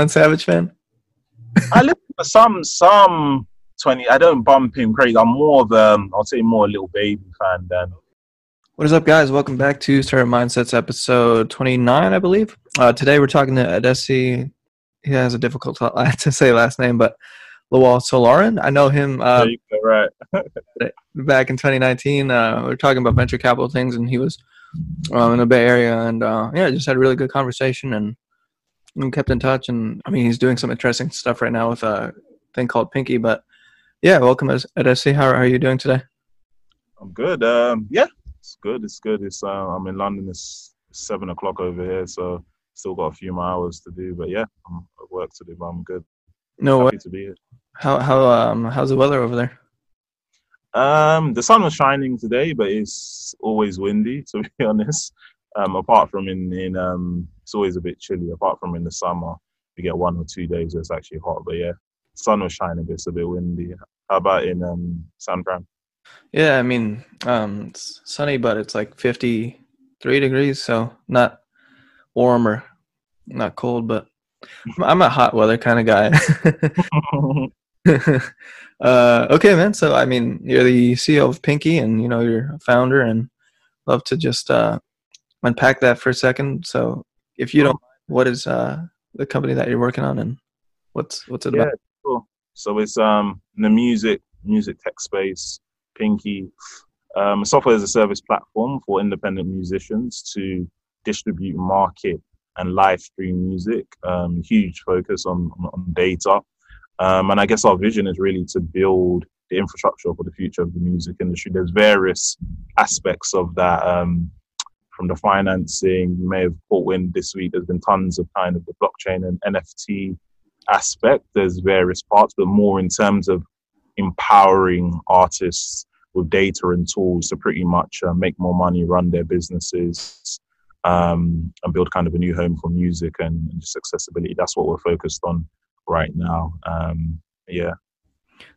One Savage fan? I listen to some some twenty. I don't bump him crazy. I'm more of um, I'll say more a Lil Baby fan than. What is up, guys? Welcome back to Startup Mindsets episode 29, I believe. Uh, today we're talking to Adesi. He has a difficult to say last name, but Lawal Solarin. I know him uh, right. back in 2019. Uh, we were talking about venture capital things, and he was um, in the Bay Area, and uh, yeah, just had a really good conversation and, and kept in touch. And I mean, he's doing some interesting stuff right now with a thing called Pinky. But yeah, welcome Adesi. How are you doing today? I'm good. Um, yeah, it's good. It's good. It's uh, I'm in London. It's seven o'clock over here, so still got a few more hours to do. But yeah, I'm at work to do, but I'm good. No Happy way. to be here. How how um how's the weather over there? Um, the sun was shining today, but it's always windy. To be honest, um, apart from in in um, it's always a bit chilly. Apart from in the summer, you get one or two days where it's actually hot. But yeah, sun was shining, but it's a bit windy. How about in um, San Fran? Yeah, I mean, um, it's sunny, but it's like 53 degrees, so not warm or not cold, but I'm a hot weather kind of guy. uh, okay, man. So, I mean, you're the CEO of Pinky, and you know you're a founder, and love to just uh, unpack that for a second. So, if you don't, what is uh, the company that you're working on, and what's what's it yeah, about? cool. So it's um in the music music tech space, Pinky, um, software as a service platform for independent musicians to distribute, market, and live stream music. Um, huge focus on, on, on data. Um, and I guess our vision is really to build the infrastructure for the future of the music industry. There's various aspects of that, um, from the financing. You may have caught wind this week. There's been tons of kind of the blockchain and NFT aspect. There's various parts, but more in terms of empowering artists with data and tools to pretty much uh, make more money, run their businesses, um, and build kind of a new home for music and, and just accessibility. That's what we're focused on right now. Um, yeah.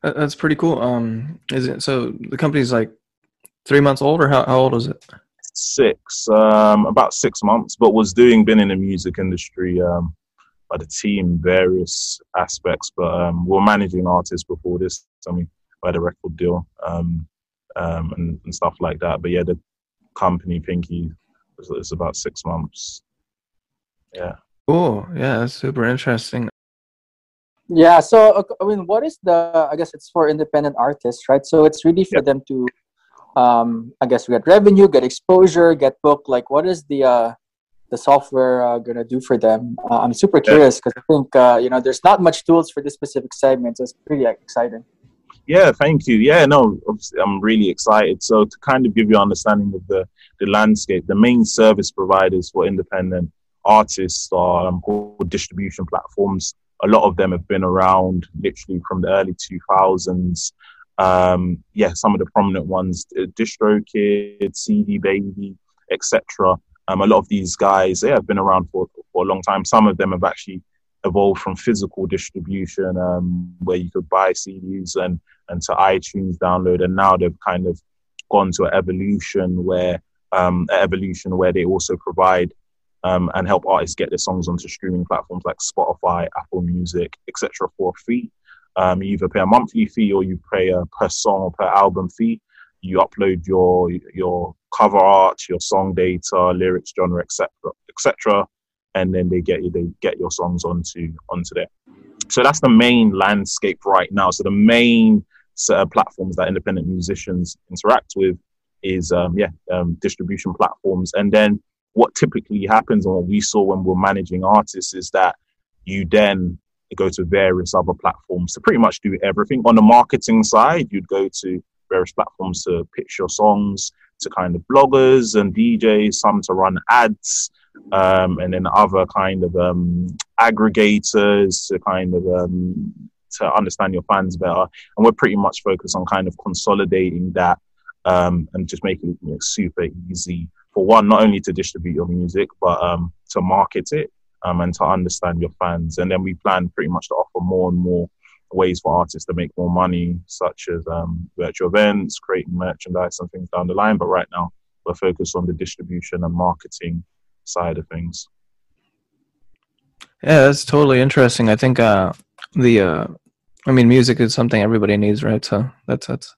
That's pretty cool. Um, is it so? The company's like three months old, or how, how old is it? Six, um, about six months, but was doing, been in the music industry, um, by the team, various aspects, but, um, we're managing artists before this. I mean, we had a record deal, um, um, and, and stuff like that. But yeah, the company Pinky is, is about six months. Yeah. Oh, yeah, that's super interesting. Yeah, so uh, I mean, what is the? I guess it's for independent artists, right? So it's really for Yeah. them to, um, I guess, we get revenue, get exposure, get booked. Like, what is the uh, the software uh, gonna do for them? Uh, I'm super curious because I think uh, you know there's not much tools for this specific segment, so it's pretty exciting. Yeah, thank you. Yeah, no, obviously, I'm really excited. So to kind of give you an understanding of the, the landscape, the main service providers for independent artists are um, called distribution platforms. A lot of them have been around literally from the early 2000s. Um, yeah, some of the prominent ones, uh, DistroKid, CD Baby, etc. Um, a lot of these guys, they have been around for, for a long time. Some of them have actually evolved from physical distribution, um, where you could buy CDs and and to iTunes download, and now they've kind of gone to an evolution where um, evolution where they also provide um, and help artists get their songs onto streaming platforms like Spotify, Apple Music, etc. for a fee. Um, you either pay a monthly fee or you pay a per song per album fee. You upload your your cover art, your song data, lyrics, genre, etc., etc., and then they get you they get your songs onto onto there. So that's the main landscape right now. So the main set of platforms that independent musicians interact with is um, yeah um, distribution platforms, and then what typically happens and what we saw when we're managing artists is that you then go to various other platforms to pretty much do everything. On the marketing side, you'd go to various platforms to pitch your songs to kind of bloggers and DJs, some to run ads, um, and then other kind of um, aggregators to kind of um, to understand your fans better. And we're pretty much focused on kind of consolidating that um, and just making it you know, super easy for one, not only to distribute your music, but um, to market it um, and to understand your fans. And then we plan pretty much to offer more and more ways for artists to make more money, such as um, virtual events, creating merchandise and things down the line. But right now, we're focused on the distribution and marketing side of things. Yeah, that's totally interesting. I think uh, the, uh, I mean, music is something everybody needs, right? So that's that's.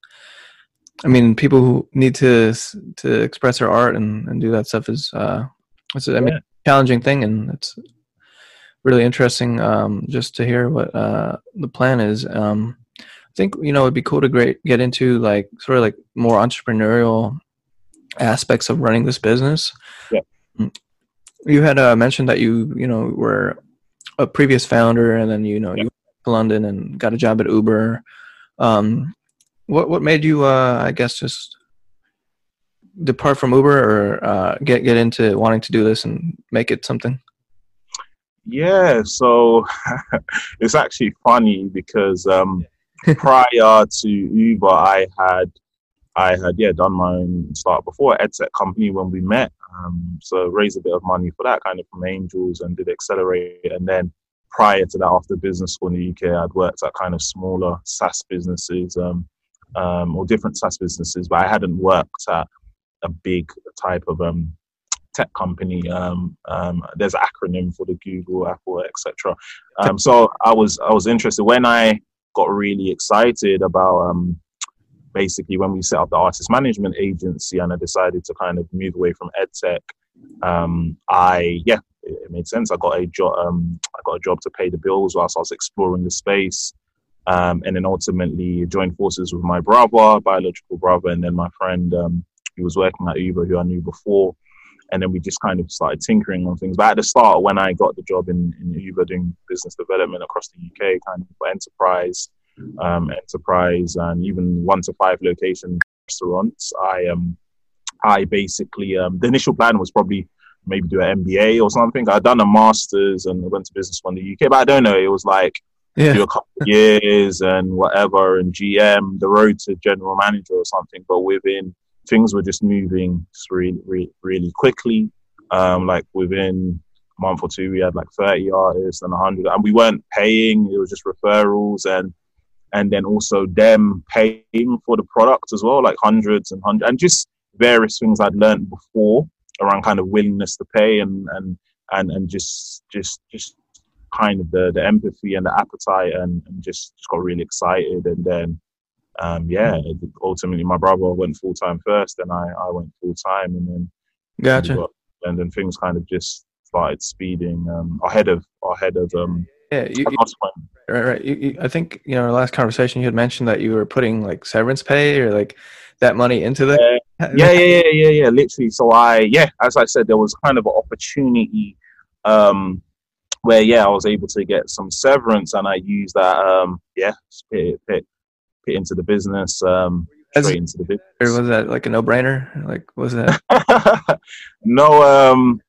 I mean, people who need to to express their art and, and do that stuff is uh, it's I mean Yeah. challenging thing, and it's really interesting um, just to hear what uh, the plan is. Um, I think you know it'd be cool to great get into like sort of like more entrepreneurial aspects of running this business. Yeah. Mm. You had uh, mentioned that you you know were a previous founder, and then you know Yeah. you went to London and got a job at Uber. Um, what what made you uh, I guess just depart from Uber or uh, get get into wanting to do this and make it something? Yeah, so it's actually funny because um, prior to Uber, I had I had yeah done my own start before EdTech company when we met. Um, so raised a bit of money for that kind of from angels and did accelerate. And then prior to that, after business school in the UK, I'd worked at kind of smaller SaaS businesses um, um, or different SaaS businesses, but I hadn't worked at a big type of um, tech company. Um, um, there's an acronym for the Google, Apple, etc. Um, so I was I was interested when I got really excited about um, basically when we set up the artist management agency and I decided to kind of move away from edtech. Um, I yeah, it, it made sense. I got a job. Um, I got a job to pay the bills whilst I was exploring the space. Um, and then ultimately joined forces with my brother, biological brother, and then my friend um, who was working at Uber, who I knew before and then we just kind of started tinkering on things. But at the start, when I got the job in, in Uber doing business development across the UK, kind of for enterprise, um, enterprise, and even one to five location restaurants, I um, I basically um, the initial plan was probably maybe do an MBA or something. I'd done a masters and went to business school in the UK, but I don't know. It was like do a couple of years and whatever and GM, the road to general manager or something. But within things were just moving just really, really, really quickly. Um, like within a month or two, we had like 30 artists and 100, and we weren't paying. It was just referrals and and then also them paying for the product as well, like hundreds and hundreds, and just various things I'd learned before around kind of willingness to pay and and and and just just just kind of the the empathy and the appetite and, and just, just got really excited and then um yeah ultimately my brother went full time first and I I went full time and then gotcha. got- and then things kind of just started speeding um ahead of ahead of um Yeah, you, right, right. You, you, I think you know, our last conversation you had mentioned that you were putting like severance pay or like that money into the. yeah, yeah, yeah, yeah, yeah. Literally. So I, yeah, as I said, there was kind of an opportunity um, where, yeah, I was able to get some severance, and I used that, um, yeah, just put it, put, put into the business, um, straight into the Or was that like a no-brainer? Like, was that? no, um,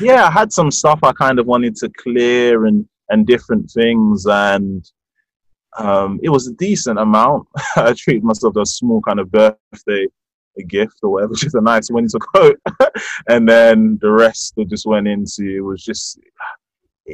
yeah, I had some stuff I kind of wanted to clear and and different things, and um, it was a decent amount. I treated myself as a small kind of birthday a gift or whatever, just a nice winter coat, and then the rest that just went into it was just.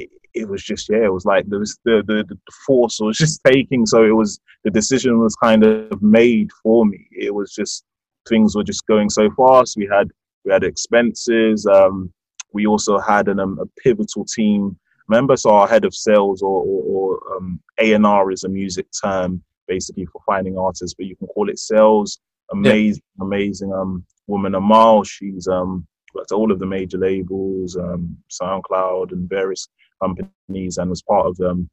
It, it was just yeah, it was like there was the, the the force was just taking, so it was the decision was kind of made for me. It was just things were just going so fast. We had we had expenses. Um, we also had an, um, a pivotal team member, so our head of sales or, or, or um, A&R is a music term basically for finding artists, but you can call it sales. Amazing, amazing um, woman, Amal. She's um, worked at all of the major labels, um, SoundCloud and various companies, and was part of um,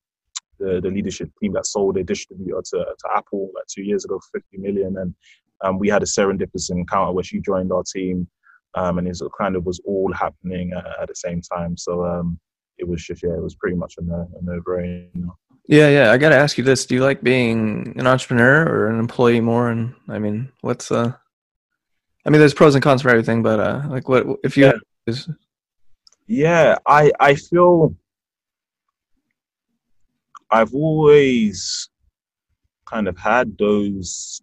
the, the leadership team that sold a distributor to, to Apple like two years ago for 50 million. And um, we had a serendipitous encounter where she joined our team, um, and it kind of was all happening uh, at the same time. So um, it was just yeah, it was pretty much a no, a no brainer. Yeah, yeah. I gotta ask you this: Do you like being an entrepreneur or an employee more? And I mean, what's uh? I mean, there's pros and cons for everything, but uh, like, what if you? Yeah. is- Yeah, I I feel I've always kind of had those.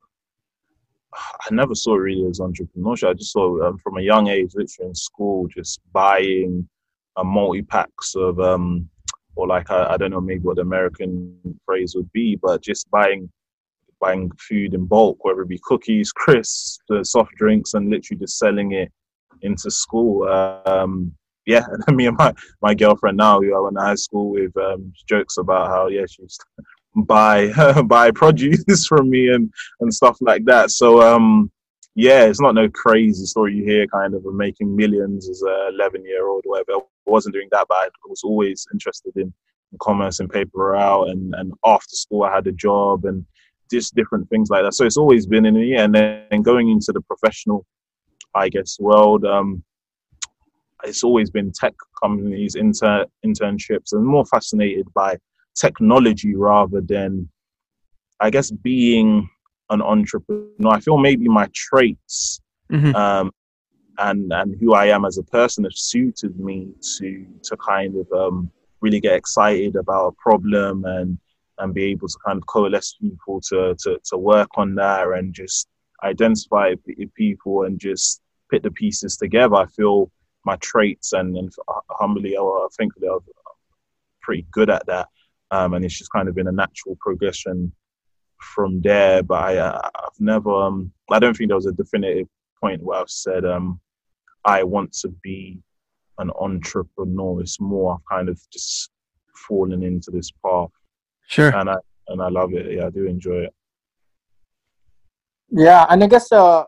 I never saw it really as entrepreneurship. I just saw um, from a young age, literally in school, just buying a multi packs of um, or like I, I don't know maybe what the American phrase would be, but just buying buying food in bulk, whether it be cookies, crisps, the soft drinks, and literally just selling it into school. Um, yeah, me and my, my girlfriend now, who I went to high school with, um, jokes about how yeah she used to buy buy produce from me and and stuff like that. So um, yeah, it's not no crazy story you hear kind of making millions as a 11 year old, whatever. I wasn't doing that, but I was always interested in, in commerce and paper route. And, and after school, I had a job and just different things like that. So it's always been in me. And then going into the professional, I guess, world, um, it's always been tech companies, inter- internships, and more fascinated by technology rather than, I guess, being an entrepreneur. I feel maybe my traits mm-hmm. um, and and who I am as a person have suited me to to kind of um, really get excited about a problem and and be able to kind of coalesce people to to, to work on that and just identify people and just put the pieces together. I feel my traits and, and humbly or thankfully I'm pretty good at that. Um, and it's just kind of been a natural progression from there. But I, uh, I've never, um, I don't think there was a definitive point where I've said, um, I want to be an entrepreneur. It's more I've kind of just fallen into this path. Sure. And I and I love it. Yeah, I do enjoy it. Yeah, and I guess uh,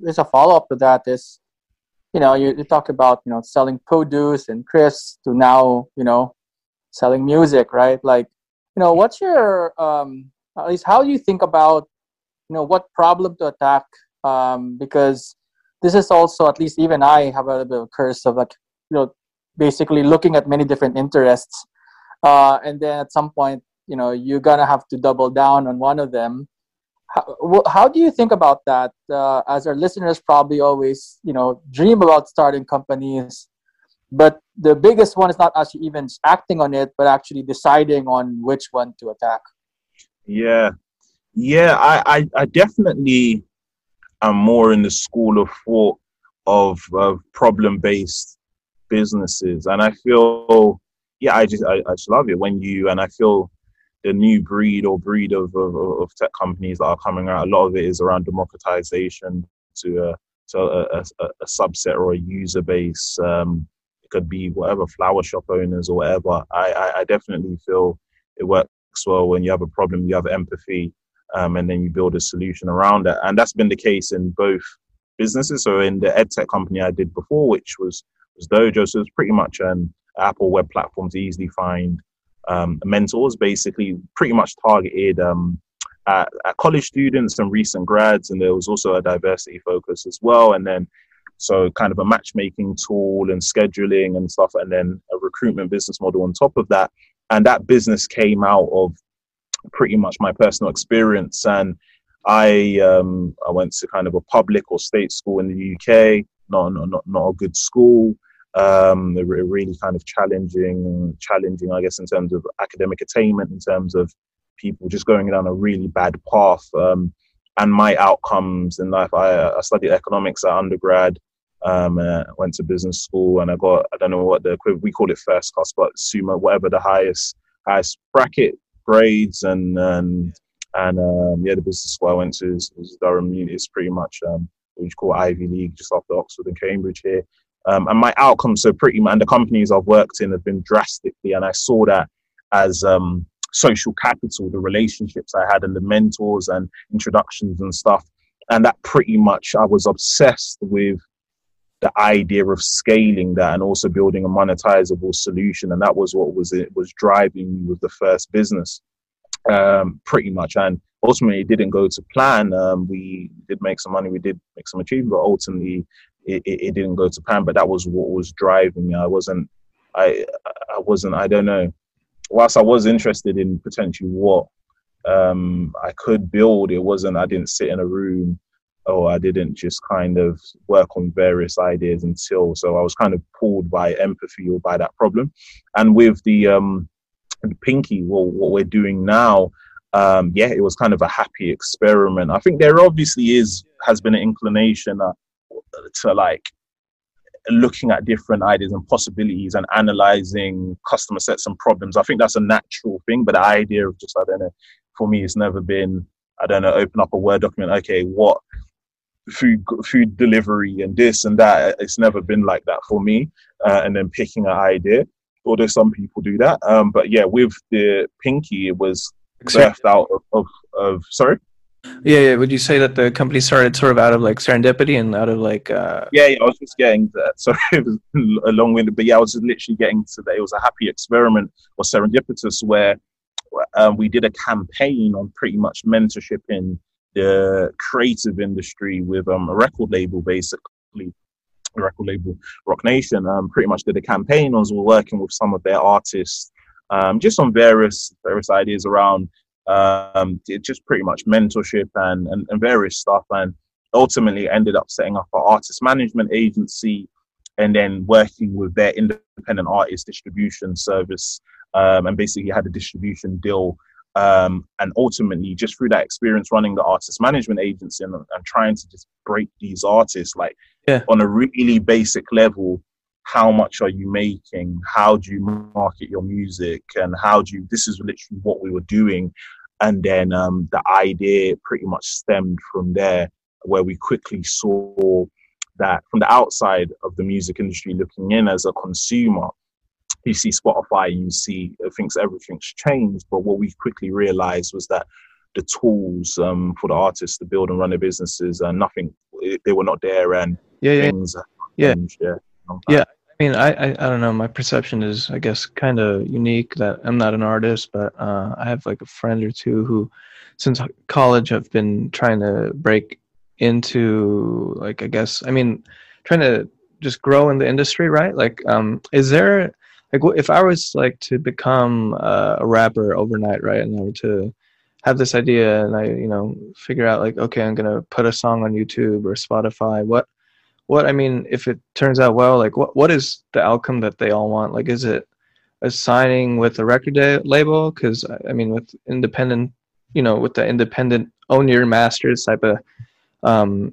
there's a follow up to that is, you know, you, you talk about you know selling produce and crisps to now you know selling music, right? Like, you know, what's your um, at least how do you think about you know what problem to attack? Um, because this is also at least even i have a little bit of a curse of like you know basically looking at many different interests. Uh, and then at some point you know you're gonna have to double down on one of them how, how do you think about that uh, as our listeners probably always you know dream about starting companies but the biggest one is not actually even acting on it but actually deciding on which one to attack? Yeah, yeah, I, I, I definitely am more in the school of thought of, of problem based businesses, and I feel, yeah, I just I, I just love it when you and I feel the new breed or breed of, of, of tech companies that are coming out. A lot of it is around democratization to a to a, a, a subset or a user base. Um, it could be whatever flower shop owners or whatever. I, I, I definitely feel it works well when you have a problem, you have empathy, um, and then you build a solution around it. And that's been the case in both businesses. So in the edtech company I did before, which was was Dojo, so it's pretty much an Apple web platform to easily find um, mentors, basically pretty much targeted um, at, at, college students and recent grads, and there was also a diversity focus as well. And then so kind of a matchmaking tool and scheduling and stuff, and then a recruitment business model on top of that and that business came out of pretty much my personal experience and I um, I went to kind of a public or state school in the UK, not not not, a good school. Um, really kind of challenging, challenging, I guess, in terms of academic attainment, in terms of people just going down a really bad path. Um, and my outcomes in life, I, I studied economics at undergrad. Um, uh, went to business school and I got I don't know what the we call it first class, but summa, whatever the highest highest bracket grades and and and um, yeah, the business school I went to is, is Durham. It's pretty much um, what you call Ivy League, just after Oxford and Cambridge here. Um, and my outcomes so pretty and the companies I've worked in have been drastically, and I saw that as um, social capital, the relationships I had and the mentors and introductions and stuff. And that pretty much I was obsessed with the idea of scaling that and also building a monetizable solution. And that was what was it was driving me with the first business, um, pretty much. And ultimately, it didn't go to plan. Um, we did make some money, we did make some achievement, but ultimately, it, it, it, didn't go to plan. But that was what was driving me. I wasn't, I, I wasn't, I don't know. Whilst I was interested in potentially what um, I could build, it wasn't. I didn't sit in a room or I didn't just kind of work on various ideas until so I was kind of pulled by empathy or by that problem. And with the um, Pinky, well, what we're doing now, um, yeah, it was kind of a happy experiment. I think there obviously is has been an inclination uh, to like looking at different ideas and possibilities and analyzing customer sets and problems. I think that's a natural thing, but the idea of just I don't know, for me, it's never been I don't know, open up a Word document. Okay, what food food delivery and this and that. It's never been like that for me. Uh, and then picking an idea, although some people do that. Um, but yeah, with the Pinky, it was birthed out of, of, of sorry. Yeah, yeah. Would you say that the company started sort of out of like serendipity and out of like? Uh... Yeah, yeah. I was just getting that. Sorry, it was a long winded, but yeah, I was literally getting to that. It was a happy experiment or serendipitous where um, we did a campaign on pretty much mentorship in the creative industry with um, a record label, basically. A record label, Roc Nation, um, pretty much did a campaign. on working with some of their artists, um, just on various various ideas around um, just pretty much mentorship and, and, and various stuff. And ultimately ended up setting up an artist management agency and then working with their independent artist distribution service um, and basically had a distribution deal um, and ultimately just through that experience running the artist management agency and, and trying to just break these artists like yeah. on a really basic level how much are you making how do you market your music and how do you this is literally what we were doing and then um, the idea pretty much stemmed from there where we quickly saw that from the outside of the music industry looking in as a consumer you see Spotify, you see uh, things, everything's changed. But what we quickly realized was that the tools um, for the artists to build and run their businesses, and nothing, they were not there, and yeah, yeah, yeah. yeah. yeah. I mean, I, I, I don't know. My perception is, I guess, kind of unique. That I'm not an artist, but uh, I have like a friend or two who, since college, have been trying to break into, like, I guess, I mean, trying to just grow in the industry, right? Like, um, is there like if I was like to become uh, a rapper overnight, right, and I were to have this idea and I, you know, figure out like, okay, I'm gonna put a song on YouTube or Spotify. What, what I mean, if it turns out well, like, what what is the outcome that they all want? Like, is it a signing with a record day- label? Because I mean, with independent, you know, with the independent own your masters type of, um,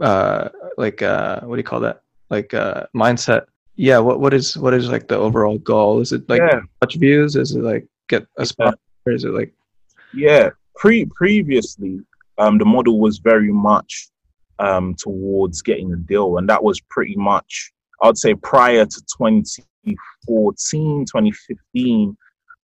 uh, like uh, what do you call that? Like uh, mindset yeah what what is what is like the overall goal is it like yeah. much views is it like get a spot or is it like yeah pre previously um the model was very much um towards getting a deal and that was pretty much i'd say prior to 2014 2015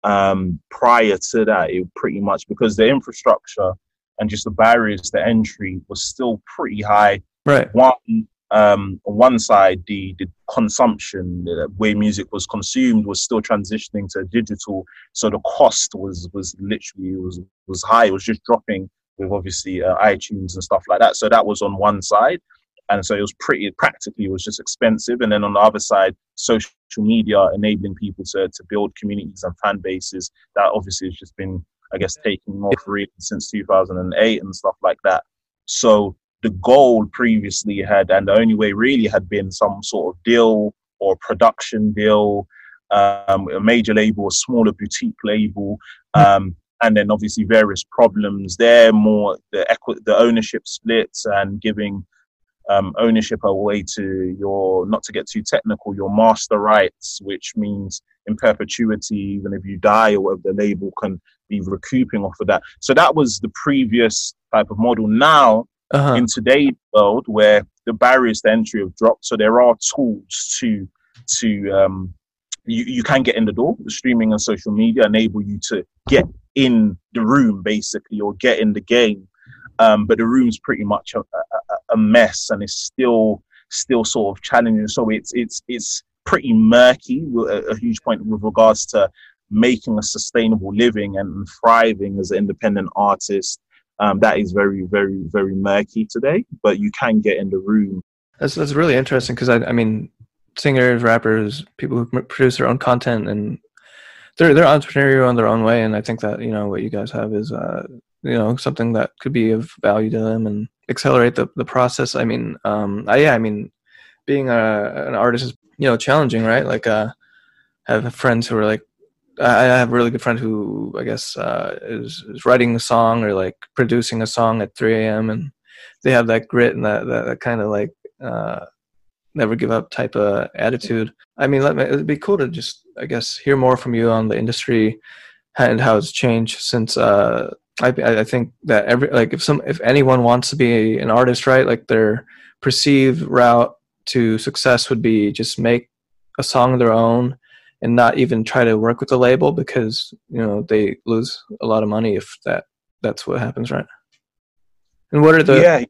um prior to that it pretty much because the infrastructure and just the barriers to entry was still pretty high right one um, on one side, the, the consumption, the way music was consumed, was still transitioning to digital. So the cost was was literally was was high. It was just dropping with obviously uh, iTunes and stuff like that. So that was on one side, and so it was pretty practically it was just expensive. And then on the other side, social media enabling people to to build communities and fan bases. That obviously has just been, I guess, taking off really since 2008 and stuff like that. So the goal previously had, and the only way really had been some sort of deal or production deal, um, a major label, a smaller boutique label, um, and then obviously various problems there, more the equi- the ownership splits and giving um, ownership away to your, not to get too technical, your master rights, which means in perpetuity, even if you die or whatever, the label can be recouping off of that. So that was the previous type of model. Now uh-huh. in today's world where the barriers to entry have dropped. So there are tools to to um, you, you can get in the door. The streaming and social media enable you to get in the room basically or get in the game. Um, but the room's pretty much a, a, a mess and it's still still sort of challenging. So it's it's it's pretty murky. A, a huge point with regards to making a sustainable living and thriving as an independent artist um, that is very, very, very murky today. But you can get in the room. That's that's really interesting because I, I mean, singers, rappers, people who produce their own content, and they're they're entrepreneurial in their own way. And I think that you know what you guys have is uh, you know something that could be of value to them and accelerate the the process. I mean, um, I, yeah, I mean, being a, an artist is you know challenging, right? Like, uh, I have friends who are like I have a really good friend who I guess uh, is, is writing a song or like producing a song at 3 a.m. and they have that grit and that that, that kind of like uh, never give up type of attitude. I mean, let me, it'd be cool to just I guess hear more from you on the industry and how it's changed since uh, I I think that every like if some if anyone wants to be an artist, right? Like their perceived route to success would be just make a song of their own and not even try to work with the label because you know they lose a lot of money if that that's what happens, right? And what are the yeah.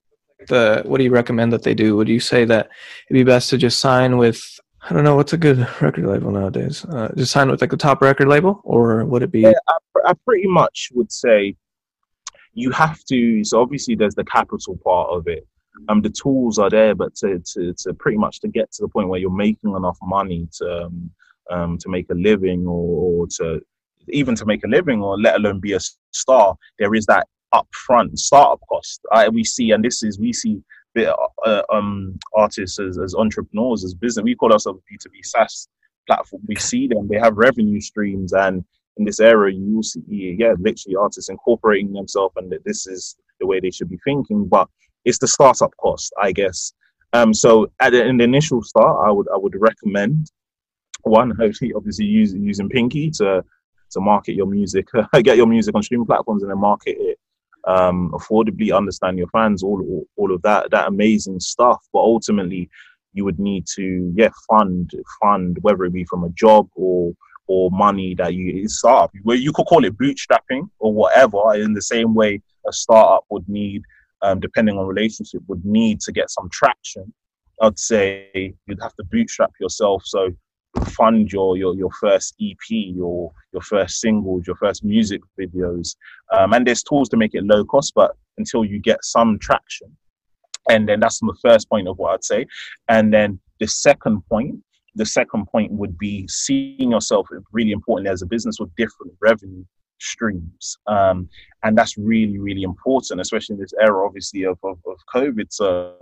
The what do you recommend that they do? Would you say that it'd be best to just sign with I don't know what's a good record label nowadays. Uh, just sign with like the top record label, or would it be? Yeah, I, I pretty much would say you have to. So obviously, there's the capital part of it. Um, the tools are there, but to, to, to pretty much to get to the point where you're making enough money to um, um, to make a living, or, or to even to make a living, or let alone be a star, there is that upfront startup cost. I, we see, and this is we see uh, um, artists as, as entrepreneurs, as business. We call ourselves B two B SaaS platform. We see them; they have revenue streams, and in this era, you will see, yeah, literally artists incorporating themselves, and that this is the way they should be thinking. But it's the startup cost, I guess. Um, so at the, in the initial start, I would I would recommend one, hopefully, obviously, use, using Pinky to to market your music, get your music on streaming platforms, and then market it um, affordably, understand your fans, all, all, all of that, that amazing stuff. But ultimately, you would need to, yeah, fund, fund, whether it be from a job or or money that you start where you could call it bootstrapping or whatever. In the same way, a startup would need, um, depending on relationship, would need to get some traction. I'd say you'd have to bootstrap yourself. So fund your your, your first EP, your your first singles, your first music videos. Um, and there's tools to make it low cost, but until you get some traction. And then that's the first point of what I'd say. And then the second point, the second point would be seeing yourself really importantly as a business with different revenue streams. Um, and that's really, really important, especially in this era, obviously, of, of, of COVID. So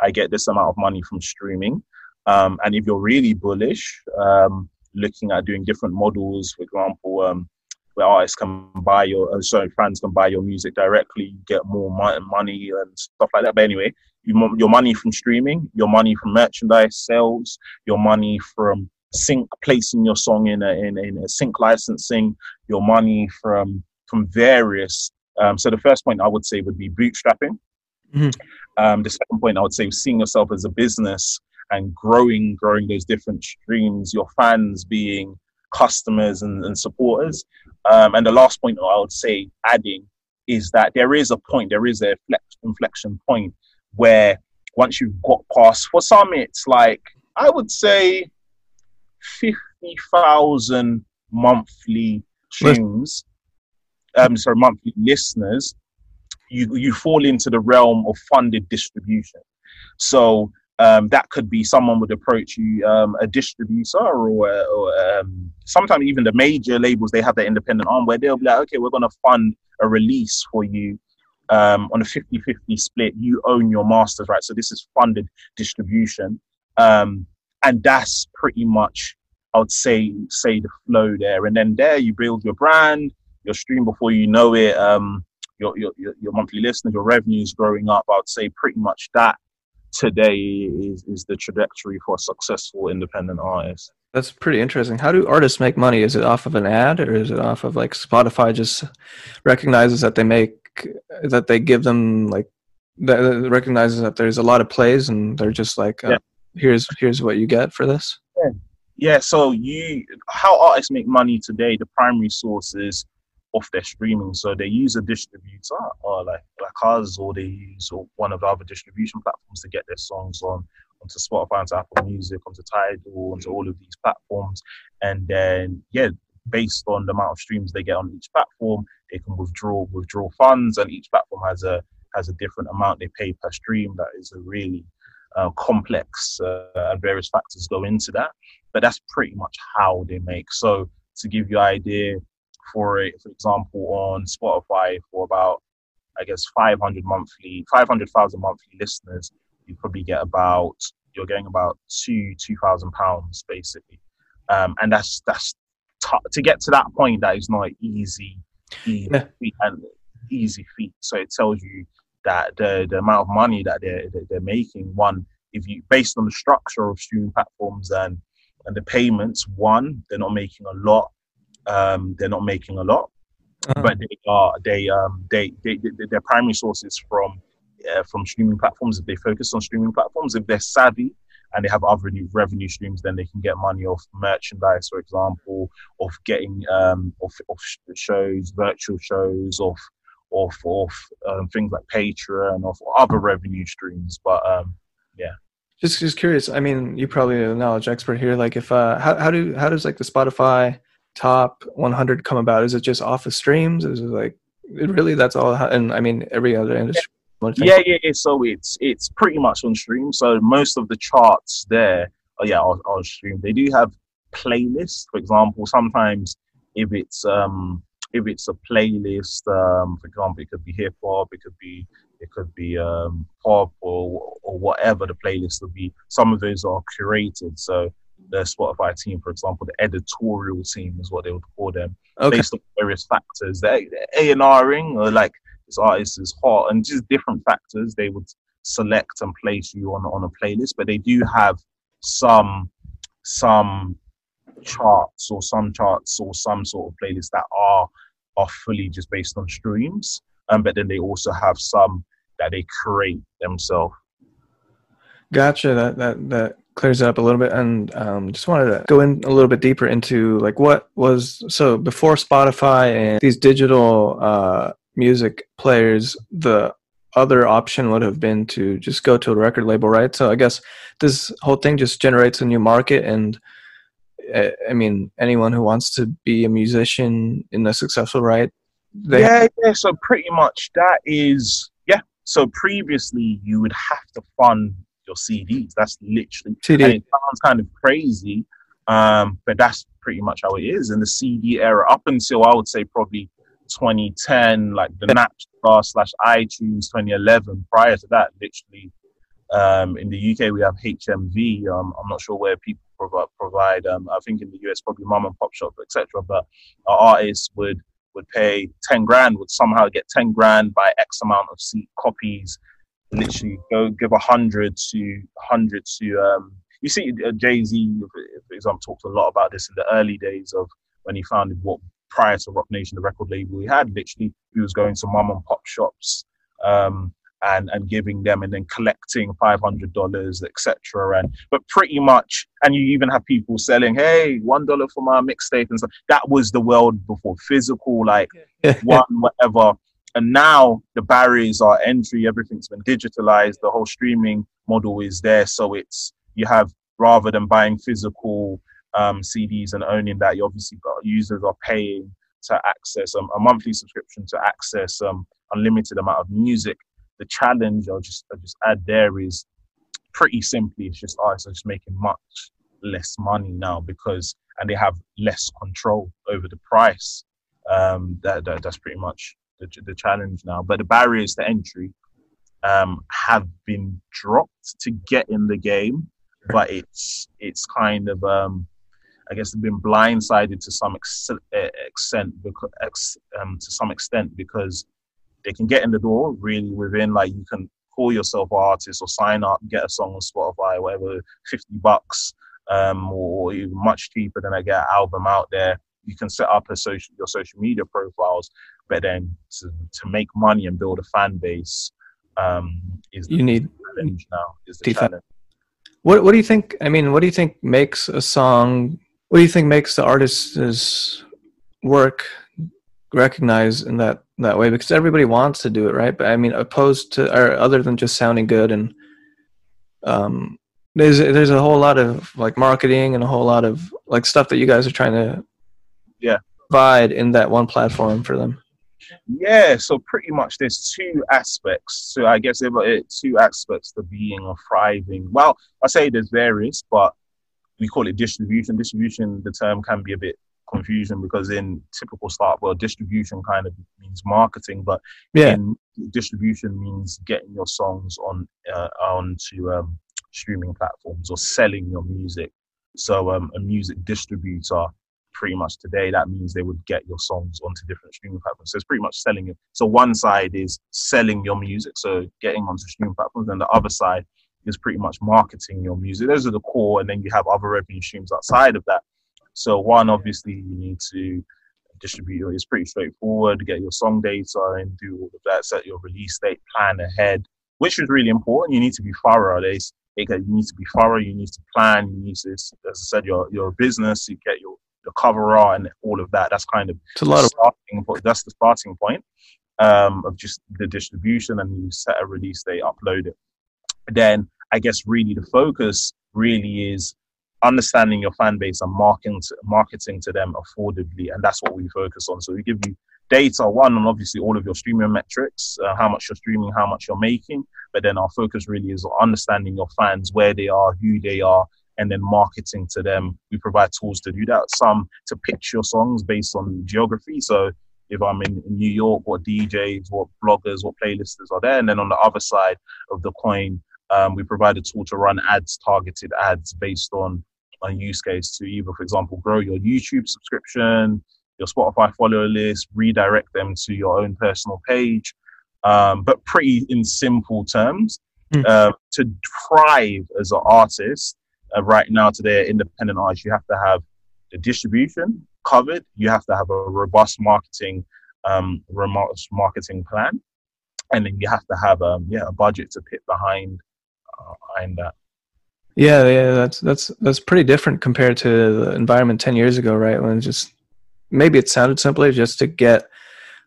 I get this amount of money from streaming. Um, and if you're really bullish, um, looking at doing different models, for example, um, where artists can buy your, uh, sorry, fans can buy your music directly, get more money and stuff like that. But anyway, you, your money from streaming, your money from merchandise sales, your money from sync placing your song in a, in, in a sync licensing, your money from from various. Um, so the first point I would say would be bootstrapping. Mm-hmm. Um, the second point I would say seeing yourself as a business and growing, growing those different streams, your fans being customers and, and supporters. Um, and the last point I would say adding is that there is a point, there is a inflection point where once you've got past, for some, it's like, I would say 50,000 monthly tunes, um, sorry, monthly listeners, you, you fall into the realm of funded distribution. So um, that could be someone would approach you, um, a distributor, or, or um, sometimes even the major labels. They have their independent arm where they'll be like, okay, we're going to fund a release for you um, on a 50-50 split. You own your masters, right? So this is funded distribution, um, and that's pretty much, I would say, say the flow there. And then there, you build your brand, your stream before you know it. Um, your, your, your monthly listeners, your revenues growing up. I would say pretty much that today is, is the trajectory for a successful independent artist. That's pretty interesting. How do artists make money? Is it off of an ad or is it off of like Spotify just recognizes that they make that they give them like that recognizes that there's a lot of plays and they're just like uh, yeah. here's here's what you get for this. Yeah. yeah. So you how artists make money today? The primary source is off their streaming. So they use a distributor or like like us, or they use one of the other distribution platforms to get their songs on onto Spotify, onto Apple Music, onto Tidal, onto all of these platforms. And then yeah, based on the amount of streams they get on each platform, they can withdraw withdraw funds, and each platform has a has a different amount they pay per stream. That is a really uh, complex uh, and various factors go into that. But that's pretty much how they make. So to give you an idea, for it, for example, on Spotify for about, I guess, 500 monthly, 500,000 monthly listeners, you probably get about, you're getting about two, 2,000 pounds basically. Um, and that's, that's t- to get to that point, that is not easy, easy yeah. feat and easy feat. So it tells you that the, the amount of money that they're, they're making, one, if you, based on the structure of streaming platforms and, and the payments, one, they're not making a lot um, they're not making a lot. uh-huh. but they are they um they, they, they their primary sources from uh, from streaming platforms. If they focus on streaming platforms, if they're savvy and they have other new revenue streams, then they can get money off merchandise, for example, of getting um off, off shows, virtual shows, off off off um, things like Patreon, off other revenue streams. But um yeah. Just just curious. I mean, you probably are a knowledge expert here. Like, if uh, how how do how does like the Spotify top 100 come about? Is it just off of streams? Is it like it really that's all? And I mean, every other industry. Yeah, yeah, yeah. So it's it's pretty much on stream. So most of the charts there, oh yeah, on, on stream. They do have playlists. For example, sometimes if it's um if it's a playlist, um, for example, it could be hip hop, it could be it could be um, pop or or whatever the playlist would be. Some of those are curated. So the Spotify team, for example, the editorial team is what they would call them, okay. based on various factors. They A and Ring or like this artist is hot and just different factors. They would select and place you on on a playlist, but they do have some some charts or some charts or some sort of playlists that are are fully just based on streams. Um, but then they also have some that they create themselves. Gotcha. That that that clears it up a little bit, and um, just wanted to go in a little bit deeper into like what was so before Spotify and these digital uh, music players. The other option would have been to just go to a record label, right? So I guess this whole thing just generates a new market and. Eh, I mean, anyone who wants to be a musician in a successful right, yeah, yeah. So pretty much that is yeah so previously, you would have to fund your CDs. That's literally. CD. It sounds kind of crazy, um, but that's pretty much how it is in the CD era. Up until I would say probably 2010, like the Napster slash iTunes 2011. Prior to that, literally, um, in the UK we have HMV. Um, I'm not sure where people provide. provide um, I think in the US probably mom and pop shop, etc. But our artists would would pay 10 grand would somehow get 10 grand by X amount of seat copies. Literally go give a hundred to hundred to, um, you see uh, Jay-Z, for example, talked a lot about this in the early days of when he founded what prior to Roc Nation, the record label he had, literally he was going to mom and pop shops, um, and and giving them and then collecting five hundred dollars, etc. And but pretty much, and you even have people selling, hey, one dollar for my mixtape and stuff. That was the world before physical, like one whatever. And now the barriers are entry. Everything's been digitalized. The whole streaming model is there, so it's you have rather than buying physical um, CDs and owning that, you obviously got users are paying to access um, a monthly subscription to access um, unlimited amount of music the challenge I'll just I'll just add there is pretty simply it's just artists are just making much less money now because and they have less control over the price. Um, that, that that's pretty much the, the challenge now. But the barriers to entry um, have been dropped to get in the game, but it's it's kind of um, I guess been blindsided to some ex- extent because ex, um, to some extent because they can get in the door really within like you can call yourself an artist or sign up, get a song on Spotify, whatever, fifty bucks, um, or even much cheaper than I get an album out there. You can set up a social your social media profiles, but then to, to make money and build a fan base um, is you need challenge now. Is the challenge. What What do you think? I mean, what do you think makes a song? What do you think makes the artist's work recognized in that that way because everybody wants to do it right but i mean opposed to or other than just sounding good and um there's there's a whole lot of like marketing and a whole lot of like stuff that you guys are trying to yeah provide in that one platform for them yeah so pretty much there's two aspects so i guess there are two aspects to being a thriving well i say there's various but we call it distribution. Distribution the term can be a bit confusion because in typical start well distribution kind of means marketing but yeah. distribution means getting your songs on uh, onto um, streaming platforms or selling your music. So um, a music distributor pretty much today that means they would get your songs onto different streaming platforms so it's pretty much selling it so one side is selling your music so getting onto streaming platforms and the other side is pretty much marketing your music those are the core and then you have other revenue streams outside of that so one, obviously, you need to distribute it's pretty straightforward. Get your song data and do all of that. Set your release date, plan ahead, which is really important. You need to be thorough. Days. You need to be thorough. You need to plan. You need to, as I said, your your business. You get your your cover art and all of that. That's kind of it's a lot of starting point. That's the starting point um, of just the distribution, and you set a release date, upload it. Then I guess really the focus really is understanding your fan base and marketing to, marketing to them affordably, and that's what we focus on. So we give you data one on obviously all of your streaming metrics, uh, how much you're streaming, how much you're making, but then our focus really is on understanding your fans, where they are, who they are, and then marketing to them. We provide tools to do that. Some to pitch your songs based on geography. So if I'm in, in New York, what DJs, what bloggers, what playlisters are there, and then on the other side of the coin, um, we provide a tool to run ads, targeted ads based on a use case to either, for example, grow your YouTube subscription, your Spotify follower list, redirect them to your own personal page, um, but pretty in simple terms. Mm. Uh, to thrive as an artist uh, right now, to today, independent artist, you have to have the distribution covered. You have to have a robust marketing, um, robust marketing plan, and then you have to have um, yeah a budget to put behind uh, behind that. Yeah, yeah, that's that's that's pretty different compared to the environment ten years ago, right? When just maybe it sounded simpler just to get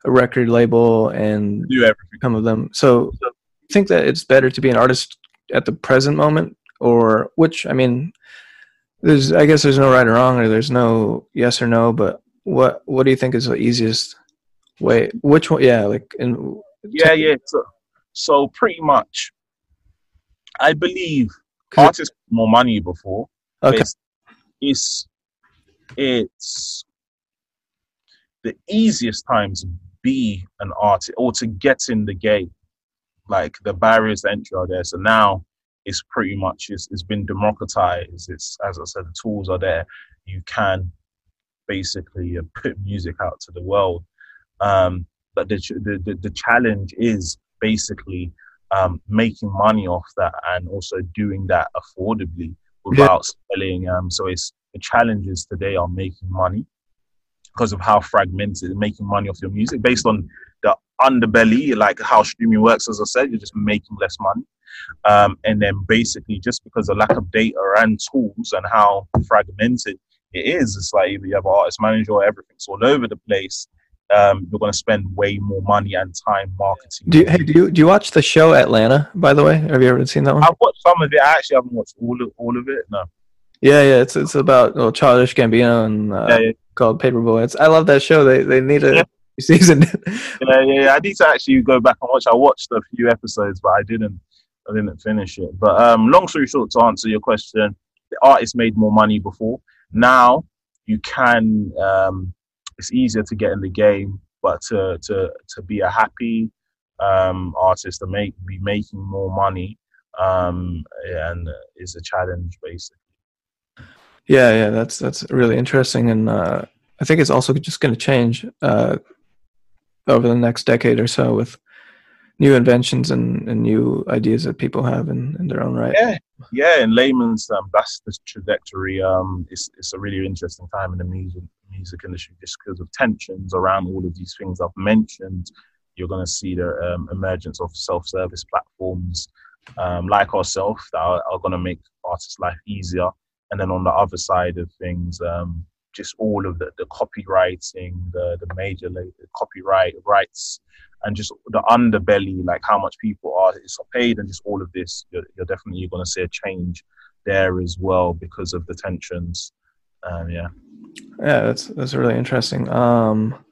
a record label and do everything. Some of them. So, so you think that it's better to be an artist at the present moment, or which I mean, there's I guess there's no right or wrong, or there's no yes or no. But what what do you think is the easiest way? Which one? Yeah, like in yeah, yeah. So, so pretty much, I believe artists more money before. Okay. It's, it's it's the easiest time to be an artist or to get in the game. Like the barriers to entry are there. So now it's pretty much it's, it's been democratized. It's as I said, the tools are there. You can basically uh, put music out to the world. Um, but the, the, the the challenge is basically um, making money off that and also doing that affordably without yeah. selling. Um, so it's the challenges today are making money because of how fragmented making money off your music based on the underbelly, like how streaming works. As I said, you're just making less money. Um, and then basically just because of lack of data and tools and how fragmented it is, it's like either you have an artist manager or everything's all over the place um, you're going to spend way more money and time marketing. Do you, hey, do you do you watch the show Atlanta? By the way, have you ever seen that one? I've watched some of it. I actually haven't watched all of all of it. No. Yeah, yeah, it's it's about well, Childish Gambino and uh, yeah, yeah. called Paper Boi. It's I love that show. They they need a yeah. season. yeah, yeah, yeah. I need to actually go back and watch. I watched a few episodes, but I didn't I didn't finish it. But um, long story short, to answer your question, the artist made more money before. Now you can um, it's easier to get in the game, but to to to be a happy um, artist to make be making more money um, and is a challenge basically. Yeah, yeah, that's that's really interesting, and uh, I think it's also just going to change uh, over the next decade or so with new inventions and, and new ideas that people have in, in their own right. Yeah, yeah. In layman's, um, that's the trajectory. Um, it's it's a really interesting time in the music music industry just because of tensions around all of these things I've mentioned. You're going to see the um, emergence of self-service platforms um, like ourselves that are, are going to make artists' life easier. And then on the other side of things, um, just all of the, the copywriting, the, the major like, the copyright rights, and just the underbelly, like how much people are is paid, and just all of this, you're, you're definitely going to see a change there as well because of the tensions. Um, yeah. Yeah, that's that's really interesting. Um,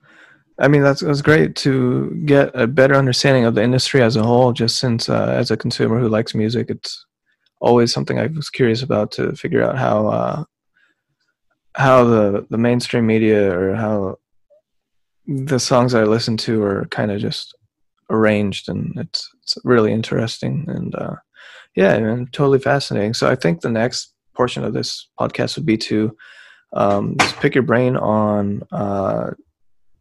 I mean, that's that's great to get a better understanding of the industry as a whole. Just since, uh, as a consumer who likes music, it's always something I was curious about to figure out how uh, how the the mainstream media or how the songs I listen to are kind of just arranged, and it's it's really interesting and uh, yeah, and totally fascinating. So I think the next portion of this podcast would be to um, just pick your brain on uh,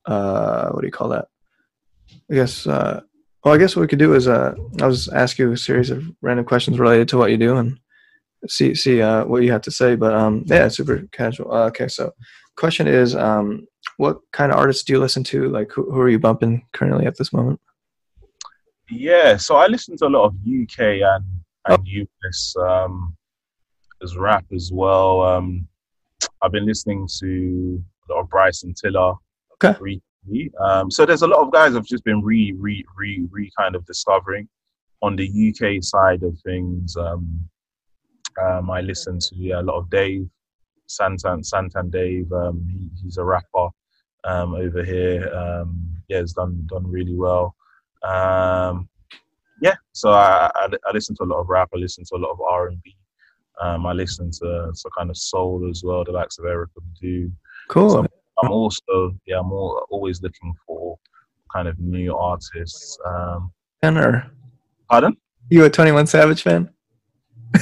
uh, what do you call that? I guess. Uh, well, I guess what we could do is uh, I'll just ask you a series of random questions related to what you do and see see uh, what you have to say. But um, yeah, super casual. Uh, okay, so question is, um, what kind of artists do you listen to? Like, who, who are you bumping currently at this moment? Yeah, so I listen to a lot of UK and and oh. US um, as rap as well. Um, I've been listening to a lot of Bryson Tiller. Okay. Recently. Um, so there's a lot of guys I've just been re re re re kind of discovering on the UK side of things. Um, um, I listen to yeah, a lot of Dave Santan Santan Dave. Um, he, he's a rapper um, over here. Um, yeah, has done done really well. Um, yeah, so I, I, I, listen to a lot of rap. I listen to a lot of R and B. Um, I listen to, to kind of soul as well, the likes of Erykah Badu. Cool. So I'm also yeah, I'm all, always looking for kind of new artists. Um, or pardon? You a Twenty One Savage fan?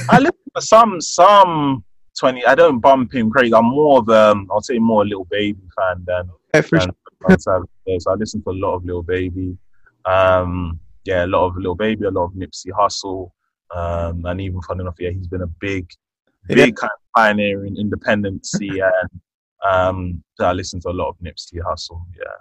I some some twenty. I don't bump him crazy. I'm more of um, I'll say more a Lil Baby fan than. Yeah, for than sure. so I listen to a lot of Little Baby. Um, yeah, a lot of Little Baby, a lot of Nipsey Hussle, um, and even fun enough, yeah, he's been a big, big yeah. kind of pioneer in independent and um, so I listen to a lot of Nipsey Hussle. Yeah.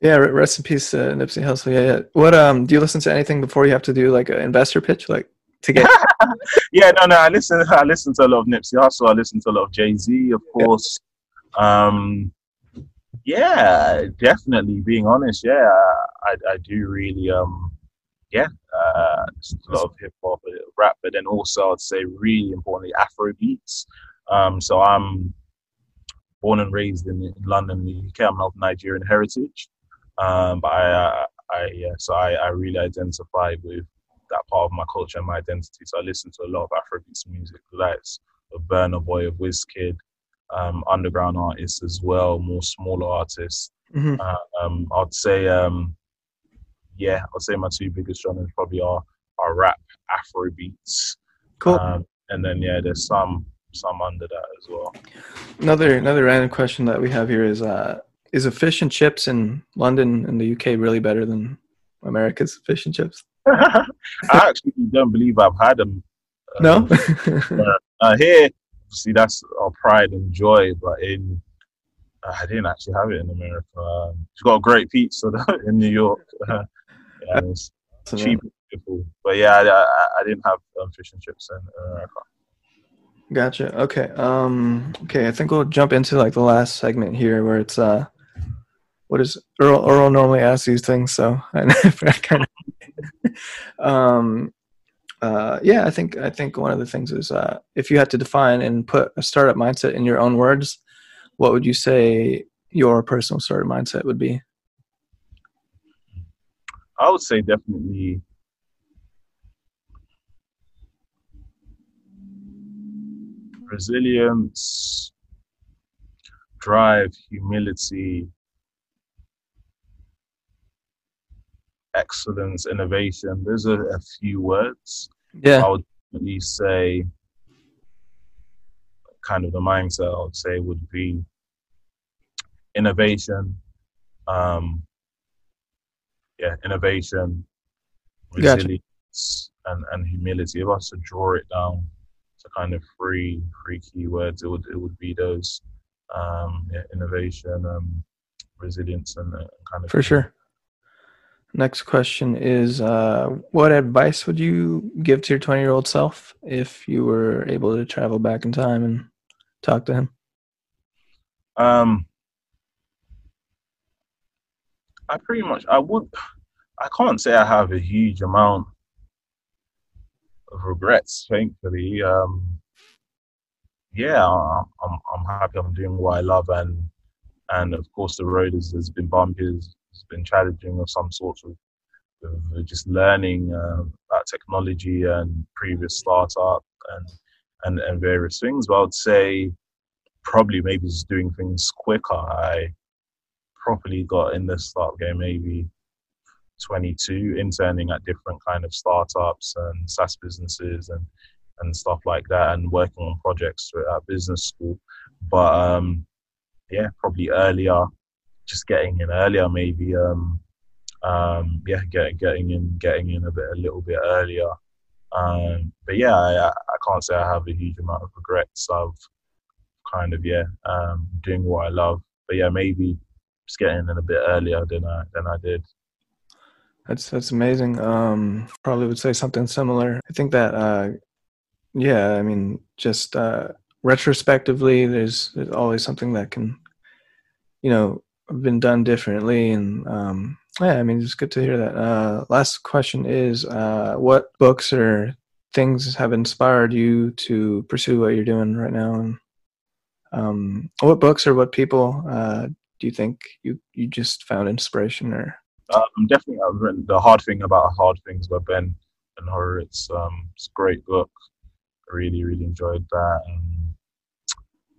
Yeah, rest in peace, uh, Nipsey Hussle. Yeah, yeah. What um, do you listen to anything before you have to do like an investor pitch, like to get? yeah, no, no. I listen. I listen to a lot of Nipsey Hussle. I listen to a lot of Jay Z, of course. Yeah. Um, yeah, definitely. Being honest, yeah, I, I do really um, yeah, uh, a lot of hip hop, uh, rap, but then also I'd say really importantly Afro beats. Um, so I'm born and raised in, in London, the UK. I'm of Nigerian heritage, um, but I, I, I yeah, so I, I really identify with that part of my culture and my identity. So I listen to a lot of Afrobeats music, like of Burna Boy, of Wizkid, um, underground artists as well, more smaller artists. Mm-hmm. Uh, um, I'd say, um, yeah, I'd say my two biggest genres probably are are rap, Afrobeats. Cool. Um, and then yeah, there's some some under that as well. Another another random question that we have here is uh, is a fish and chips in London and the UK really better than America's fish and chips? I actually don't believe I've had them. Uh, no. uh, here, see, that's our pride and joy, but in uh, I didn't actually have it in America. Um, it's got a great pizza in New York. yeah, it's cheap, beautiful. But yeah, I, I, I didn't have um, fish and chips in America. Gotcha. Okay. Um. Okay. I think we'll jump into like the last segment here, where it's uh, what is Earl? Earl normally asks these things, so I kind of. um. Uh. Yeah. I think I think one of the things is uh, if you had to define and put a startup mindset in your own words, what would you say your personal startup mindset would be? I would say definitely resilience, drive, humility, excellence, innovation. Those are a few words. Yeah. I would least say kind of the mindset I would say would be innovation. Um, yeah, innovation, resilience, gotcha. and, and humility. If I was to draw it down, to kind of three three keywords, it would it would be those um, yeah, innovation, um, resilience, and uh, kind of for sure. Next question is uh, What advice would you give to your 20 year old self if you were able to travel back in time and talk to him? Um, I pretty much, I would, I can't say I have a huge amount of regrets, thankfully. Um, yeah, I'm I'm happy I'm doing what I love, and and of course the road has, has been bumpy, has been challenging of some sort of, just learning uh, about technology and previous startup and, and and various things. But I would say probably maybe just doing things quicker. I properly got in the startup game maybe 22, interning at different kind of startups and SaaS businesses and and stuff like that, and working on projects at business school. But um, yeah, probably earlier, just getting in earlier, maybe. Um, um, yeah, getting getting in, getting in a bit, a little bit earlier. Um, but yeah, I, I can't say I have a huge amount of regrets. I've kind of yeah, um, doing what I love. But yeah, maybe just getting in a bit earlier than I than I did. That's that's amazing. Um, probably would say something similar. I think that uh, yeah, I mean, just uh, retrospectively, there's there's always something that can, you know, been done differently, and um, yeah, I mean, it's good to hear that. Uh, last question is, uh, what books or things have inspired you to pursue what you're doing right now, and um, what books or what people uh, do you think you you just found inspiration or? Um, definitely, I've written the hard thing about hard things by Ben and Horowitz. Um, it's a great book. I really, really enjoyed that. Um,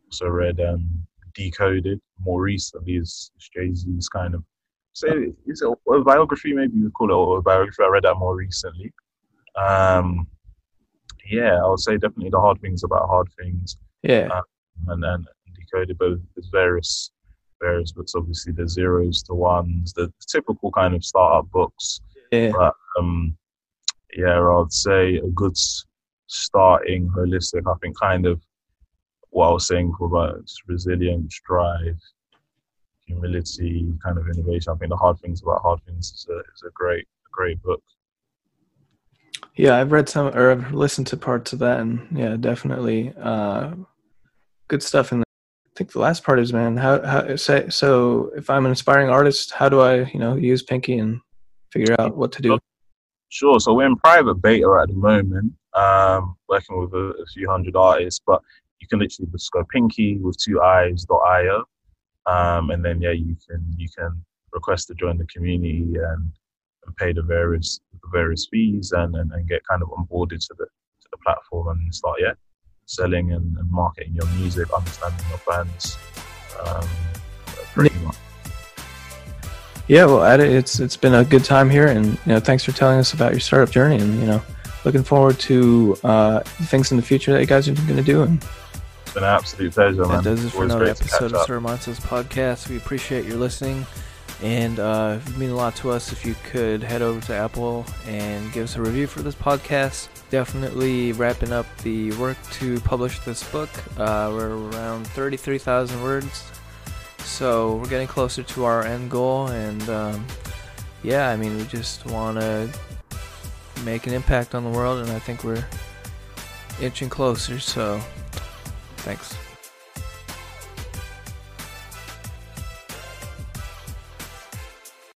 also read um, Decoded more recently. Is Jay Z's kind of say it's a, a biography, maybe you call it a biography. I read that more recently. Um, yeah, I would say definitely the hard things about hard things. Yeah, um, and then decoded both there's various various books. Obviously, the zeros to ones, the typical kind of startup books. Yeah, but um, yeah, I'd say a good starting holistic. I think kind of what I was saying about resilience, drive, humility, kind of innovation. I think the hard things about hard things is a, is a great, a great book. Yeah, I've read some or I've listened to parts of that, and yeah, definitely uh, good stuff in there. I think the last part is, man, how how say so? If I'm an aspiring artist, how do I, you know, use Pinkii and figure out what to do? Sure. So we're in private beta at the moment, um, working with a, a few hundred artists, but you can literally just go Pinky with two eyes.io um, and then yeah, you can you can request to join the community and, and pay the various the various fees and, and, and, get kind of onboarded to the to the platform and start yeah selling and, and marketing your music, understanding your fans. Um, pretty much. Yeah, well, it's it's been a good time here, and you know, thanks for telling us about your startup journey, and you know, looking forward to uh, things in the future that you guys are going to do, and been an absolute pleasure, man. That does it for another episode of Sir Monsters podcast. We appreciate your listening, and uh, it would mean a lot to us if you could head over to Apple and give us a review for this podcast. Definitely wrapping up the work to publish this book. Uh, we're around 33,000 words, so we're getting closer to our end goal, and um, yeah, I mean, we just want to make an impact on the world, and I think we're inching closer, so Thanks.